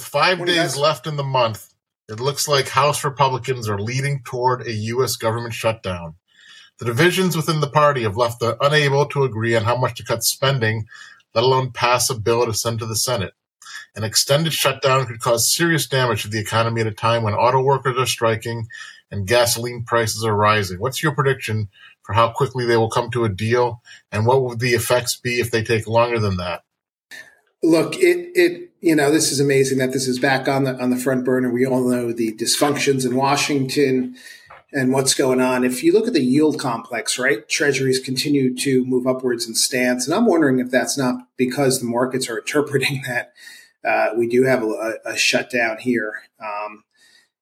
With five days left in the month, it looks like House Republicans are leading toward a U.S. government shutdown. The divisions within the party have left them unable to agree on how much to cut spending, let alone pass a bill to send to the Senate. An extended shutdown could cause serious damage to the economy at a time when auto workers are striking and gasoline prices are rising. What's your prediction for how quickly they will come to a deal, and what would the effects be if they take longer than that? Look, it it you know this is amazing that this is back on the on the front burner. We all know the dysfunctions in Washington and what's going on. If you look at the yield complex, right, treasuries continue to move upwards in stance. And I'm wondering if that's not because the markets are interpreting that uh, we do have a, a shutdown here. Um,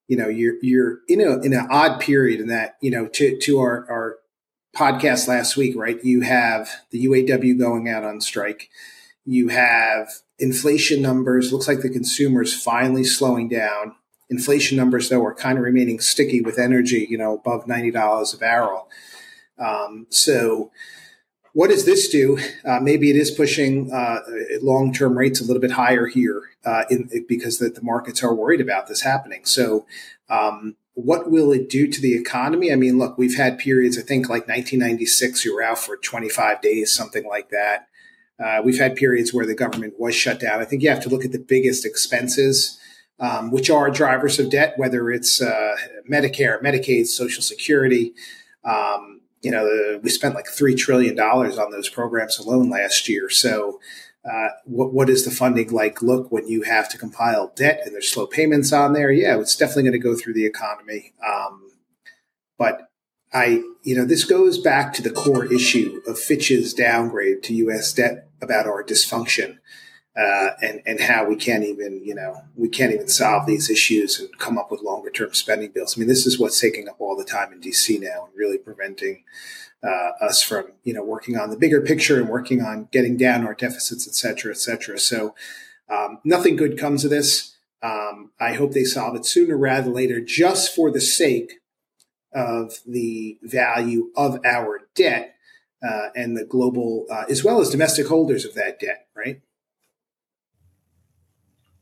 you know, you're, you're in a, in an odd period in that, you know, to, to our, our podcast last week, right, you have the UAW going out on strike. You have inflation numbers. Looks like the consumer is finally slowing down inflation numbers, though, are kind of remaining sticky with energy, you know, above $90 a barrel. Um, so, what does this do? Uh, maybe it is pushing uh, long term rates a little bit higher here uh, in, because the, the, markets are worried about this happening. So, um, what will it do to the economy? I mean, look, we've had periods, I think like 1996, you were out for 25 days, something like that. Uh, we've had periods where the government was shut down. I think you have to look at the biggest expenses um, which are drivers of debt, whether it's uh, Medicare, Medicaid, Social Security. Um, you know, the, we spent like $3 trillion on those programs alone last year. So, uh, what, what is the funding like look when you have to compile debt and there's slow payments on there? Yeah, it's definitely going to go through the economy. Um, but I, you know, this goes back to the core issue of Fitch's downgrade to U.S. debt about our dysfunction uh, and and how we can't even you know we can't even solve these issues and come up with longer term spending bills. I mean, this is what's taking up all the time in DC now and really preventing uh, us from you know working on the bigger picture and working on getting down our deficits, et cetera, et cetera. So um, nothing good comes of this. Um, I hope they solve it sooner rather than later, just for the sake of the value of our debt uh, and the global, uh, as well as domestic holders of that debt, right?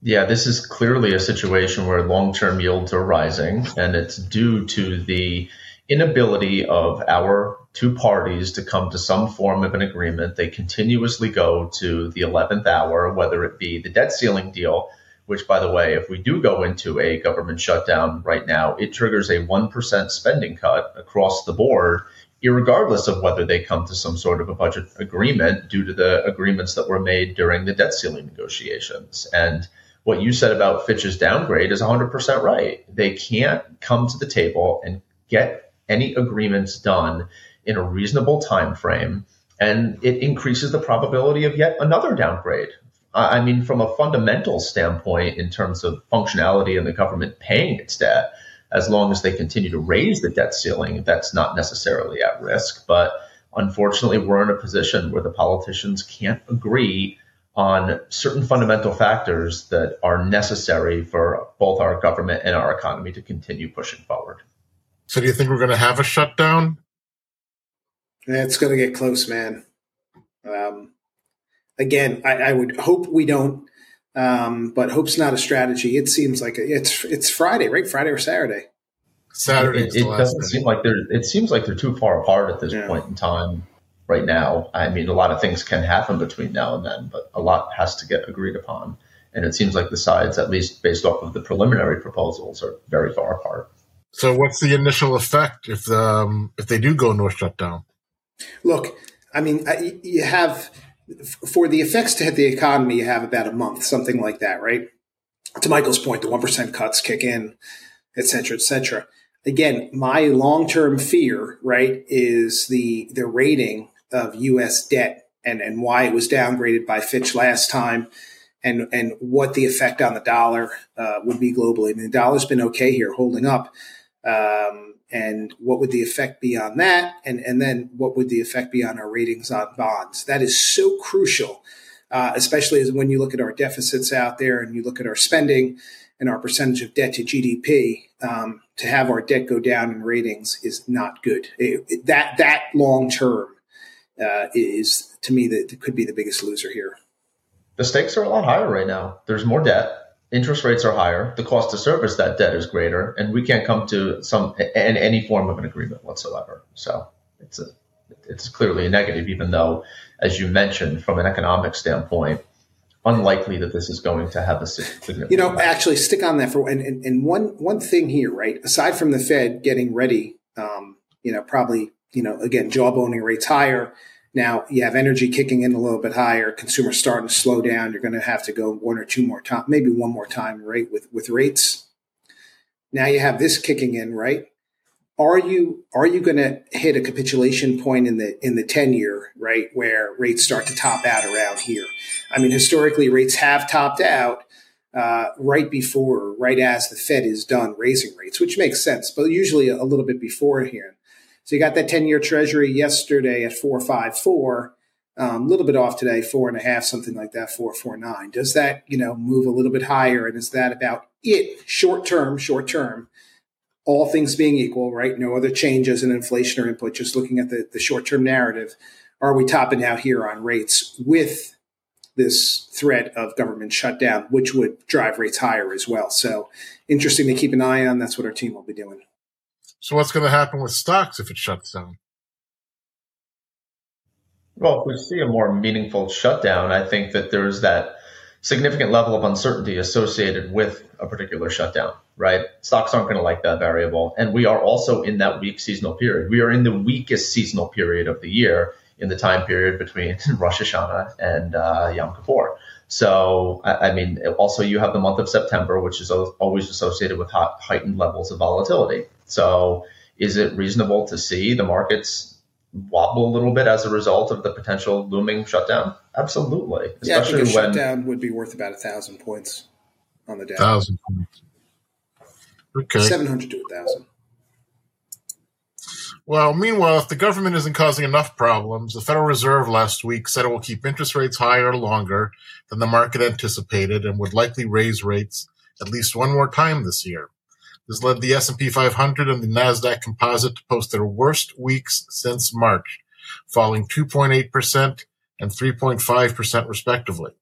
Yeah, this is clearly a situation where long term yields are rising, and it's due to the inability of our two parties to come to some form of an agreement. They continuously go to the 11th hour, whether it be the debt ceiling deal, which, by the way, if we do go into a government shutdown right now, it triggers a 1% spending cut across the board, regardless of whether they come to some sort of a budget agreement due to the agreements that were made during the debt ceiling negotiations. And what you said about Fitch's downgrade is 100% right. They can't come to the table and get any agreements done in a reasonable time frame, and it increases the probability of yet another downgrade. I mean, from a fundamental standpoint, in terms of functionality and the government paying its debt, as long as they continue to raise the debt ceiling, that's not necessarily at risk. But unfortunately, we're in a position where the politicians can't agree on certain fundamental factors that are necessary for both our government and our economy to continue pushing forward. So, do you think we're going to have a shutdown? It's going to get close, man. Um, again, I, I, would hope we don't, um, but hope's not a strategy. It seems like it's it's Friday, right? Friday or Saturday? Saturday. It, it doesn't seem like they're. It seems like they're too far apart at this yeah. point in time right now. I mean, a lot of things can happen between now and then, but a lot has to get agreed upon. And it seems like the sides, at least based off of the preliminary proposals, are very far apart. So, what's the initial effect if um, if they do go into a shutdown? Look, I mean, you have for the effects to hit the economy, you have about a month, something like that, right? To Michael's point, the one percent cuts kick in, et cetera, et cetera. Again, my long term fear, right, is the the rating of U.S. debt and, and why it was downgraded by Fitch last time and, and what the effect on the dollar uh, would be globally. I mean, the dollar's been okay here, holding up. Um, and what would the effect be on that? And, and then what would the effect be on our ratings on bonds? That is so crucial, uh, especially as when you look at our deficits out there and you look at our spending and our percentage of debt to GDP. Um, to have our debt go down in ratings is not good. It, it, that that long term uh, is to me that could be the biggest loser here. The stakes are a lot higher right now. There's more debt. Interest rates are higher, the cost to service that debt is greater, and we can't come to some in any form of an agreement whatsoever. So it's a it's clearly a negative, even though, as you mentioned, from an economic standpoint, unlikely that this is going to have a significant. You know, impact. actually, stick on that for and, and, and one one thing here, right? Aside from the Fed getting ready, um, you know, probably you know, again, jawboning rates higher. Now you have energy kicking in a little bit higher. Consumers starting to slow down. You're going to have to go one or two more time, maybe one more time, right? With with rates. Now you have this kicking in, right? are you are you going to hit a capitulation point in the in the 10 year right where rates start to top out around here i mean historically rates have topped out uh, right before right as the fed is done raising rates which makes sense but usually a little bit before here so you got that 10 year treasury yesterday at 454 a um, little bit off today four and a half something like that 449 does that you know move a little bit higher and is that about it short term short term all things being equal, right? No other changes in inflation or input, just looking at the, the short term narrative, are we topping out here on rates with this threat of government shutdown, which would drive rates higher as well? So interesting to keep an eye on. That's what our team will be doing. So what's going to happen with stocks if it shuts down? Well, if we see a more meaningful shutdown, I think that there's that significant level of uncertainty associated with a particular shutdown, right? Stocks aren't going to like that variable. And we are also in that weak seasonal period. We are in the weakest seasonal period of the year in the time period between Rosh Hashanah and uh, Yom Kippur. So, I, I, mean, also you have the month of September, which is always associated with hot, heightened levels of volatility. So, is it reasonable to see the markets wobble a little bit as a result of the potential looming shutdown? Absolutely. Especially yeah, when shutdown would be worth about a thousand points on the Dow. Thousand points. Okay. Seven hundred to a thousand. Well, meanwhile, if the government isn't causing enough problems, the Federal Reserve last week said it will keep interest rates higher longer than the market anticipated and would likely raise rates at least one more time this year. This led the S&P 500 and the Nasdaq Composite to post their worst weeks since March, falling 2.8% and 3.5% respectively.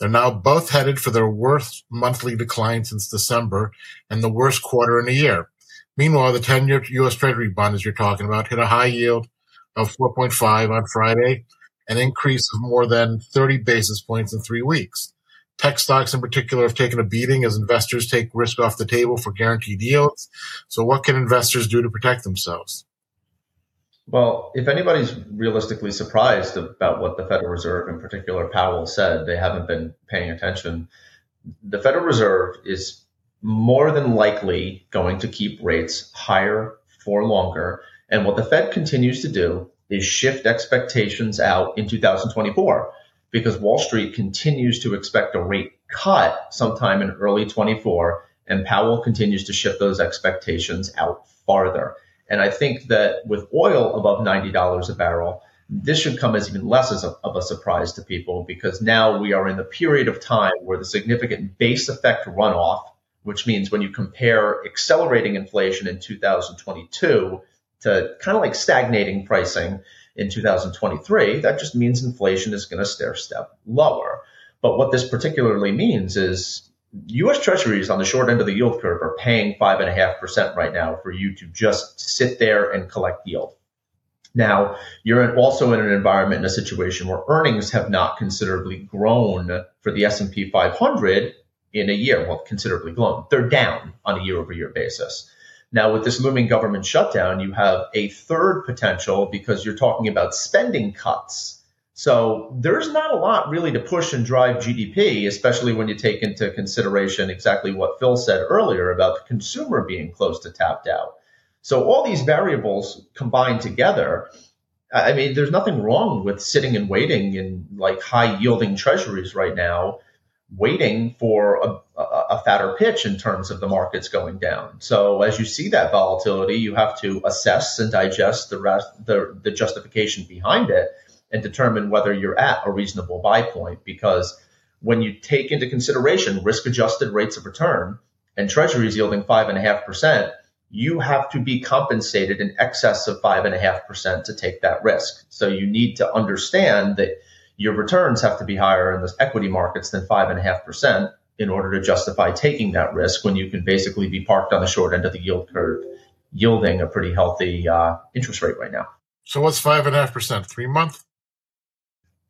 They're now both headed for their worst monthly decline since December and the worst quarter in a year. Meanwhile, the 10-year U.S. Treasury bond, as you're talking about, hit a high yield of 4.5 on Friday, an increase of more than 30 basis points in three weeks. Tech stocks in particular have taken a beating as investors take risk off the table for guaranteed yields. So what can investors do to protect themselves? Well, if anybody's realistically surprised about what the Federal Reserve, in particular Powell, said, they haven't been paying attention. The Federal Reserve is more than likely going to keep rates higher for longer. And what the Fed continues to do is shift expectations out in 2024 because Wall Street continues to expect a rate cut sometime in early 24, and Powell continues to shift those expectations out farther. And I think that with oil above $90 a barrel, this should come as even less as a, of a surprise to people because now we are in the period of time where the significant base effect runoff, which means when you compare accelerating inflation in 2022 to kind of like stagnating pricing in 2023, that just means inflation is going to stair step lower. But what this particularly means is U.S. Treasuries on the short end of the yield curve are paying five and a half percent right now for you to just sit there and collect yield. Now, you're also in an environment in a situation where earnings have not considerably grown for the S&P 500 in a year. Well, considerably grown. They're down on a year-over-year basis. Now, with this looming government shutdown, you have a third potential because you're talking about spending cuts so there's not a lot really to push and drive GDP, especially when you take into consideration exactly what Phil said earlier about the consumer being close to tapped out. So all these variables combined together, I mean, there's nothing wrong with sitting and waiting in like high yielding treasuries right now, waiting for a, a, fatter pitch in terms of the markets going down. So as you see that volatility, you have to assess and digest the rest, the, the justification behind it and determine whether you're at a reasonable buy point. Because when you take into consideration risk adjusted rates of return and treasuries yielding five and a half percent, you have to be compensated in excess of five and a half percent to take that risk. So you need to understand that your returns have to be higher in the equity markets than five and a half percent. in order to justify taking that risk when you can basically be parked on the short end of the yield curve, yielding a pretty healthy uh, interest rate right now. So what's five and a half percent? Three month?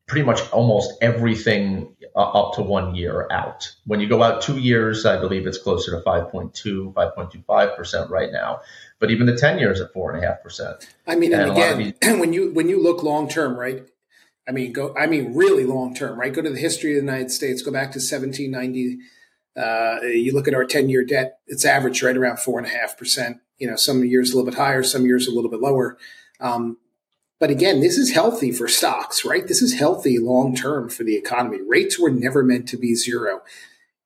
Pretty much almost everything uh, up to one year out. When you go out two years, I believe it's closer to 5.2, 5.25% right now. But even the 10 years at 4.5%. I mean, and, and again, these- when you when you look long term, right? I mean, go. I mean, really long term, right? Go to the history of the United States. Go back to 1790. Uh, you look at our 10 year debt; it's averaged right around four and a half percent. You know, some years a little bit higher, some years a little bit lower. Um, but again, this is healthy for stocks, right? This is healthy long term for the economy. Rates were never meant to be zero.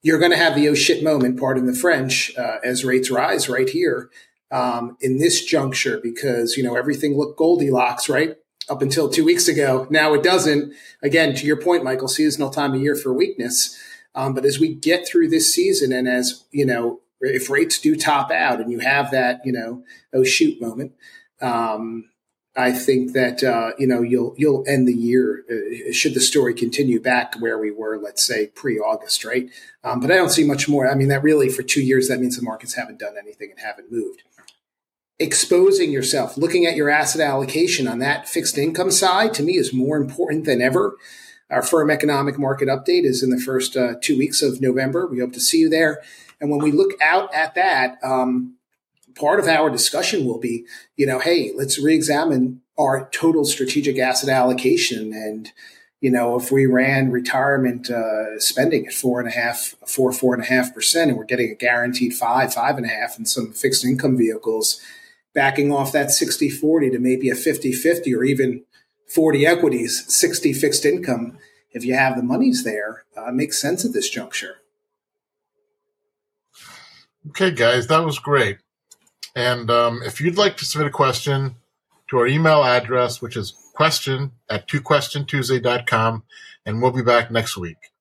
You're going to have the oh shit moment, pardon the French, uh, as rates rise right here um, in this juncture because, you know, everything looked Goldilocks, right? Up until two weeks ago. Now it doesn't. Again, to your point, Michael, seasonal time of year for weakness. Um, but as we get through this season and as, you know, if rates do top out and you have that, you know, oh shoot moment, um, I think that uh, you know you'll you'll end the year uh, should the story continue back where we were, let's say pre-August, right? Um, but I don't see much more. I mean, that really for two years that means the markets haven't done anything and haven't moved. Exposing yourself, looking at your asset allocation on that fixed income side, to me is more important than ever. Our firm economic market update is in the first uh, two weeks of November. We hope to see you there. And when we look out at that, um, part of our discussion will be, you know, hey, let's reexamine our total strategic asset allocation. And, you know, if we ran retirement uh, spending at four and a half, four, four and a half percent, and we're getting a guaranteed five, five and a half in some fixed income vehicles, backing off that 60 40 to maybe a 50 50 or even 40 equities, 60 fixed income, if you have the monies there, uh, makes sense at this juncture. Okay, guys, that was great. And um, if you'd like to submit a question to our email address, which is question at twoquestiontuesday.com, and we'll be back next week.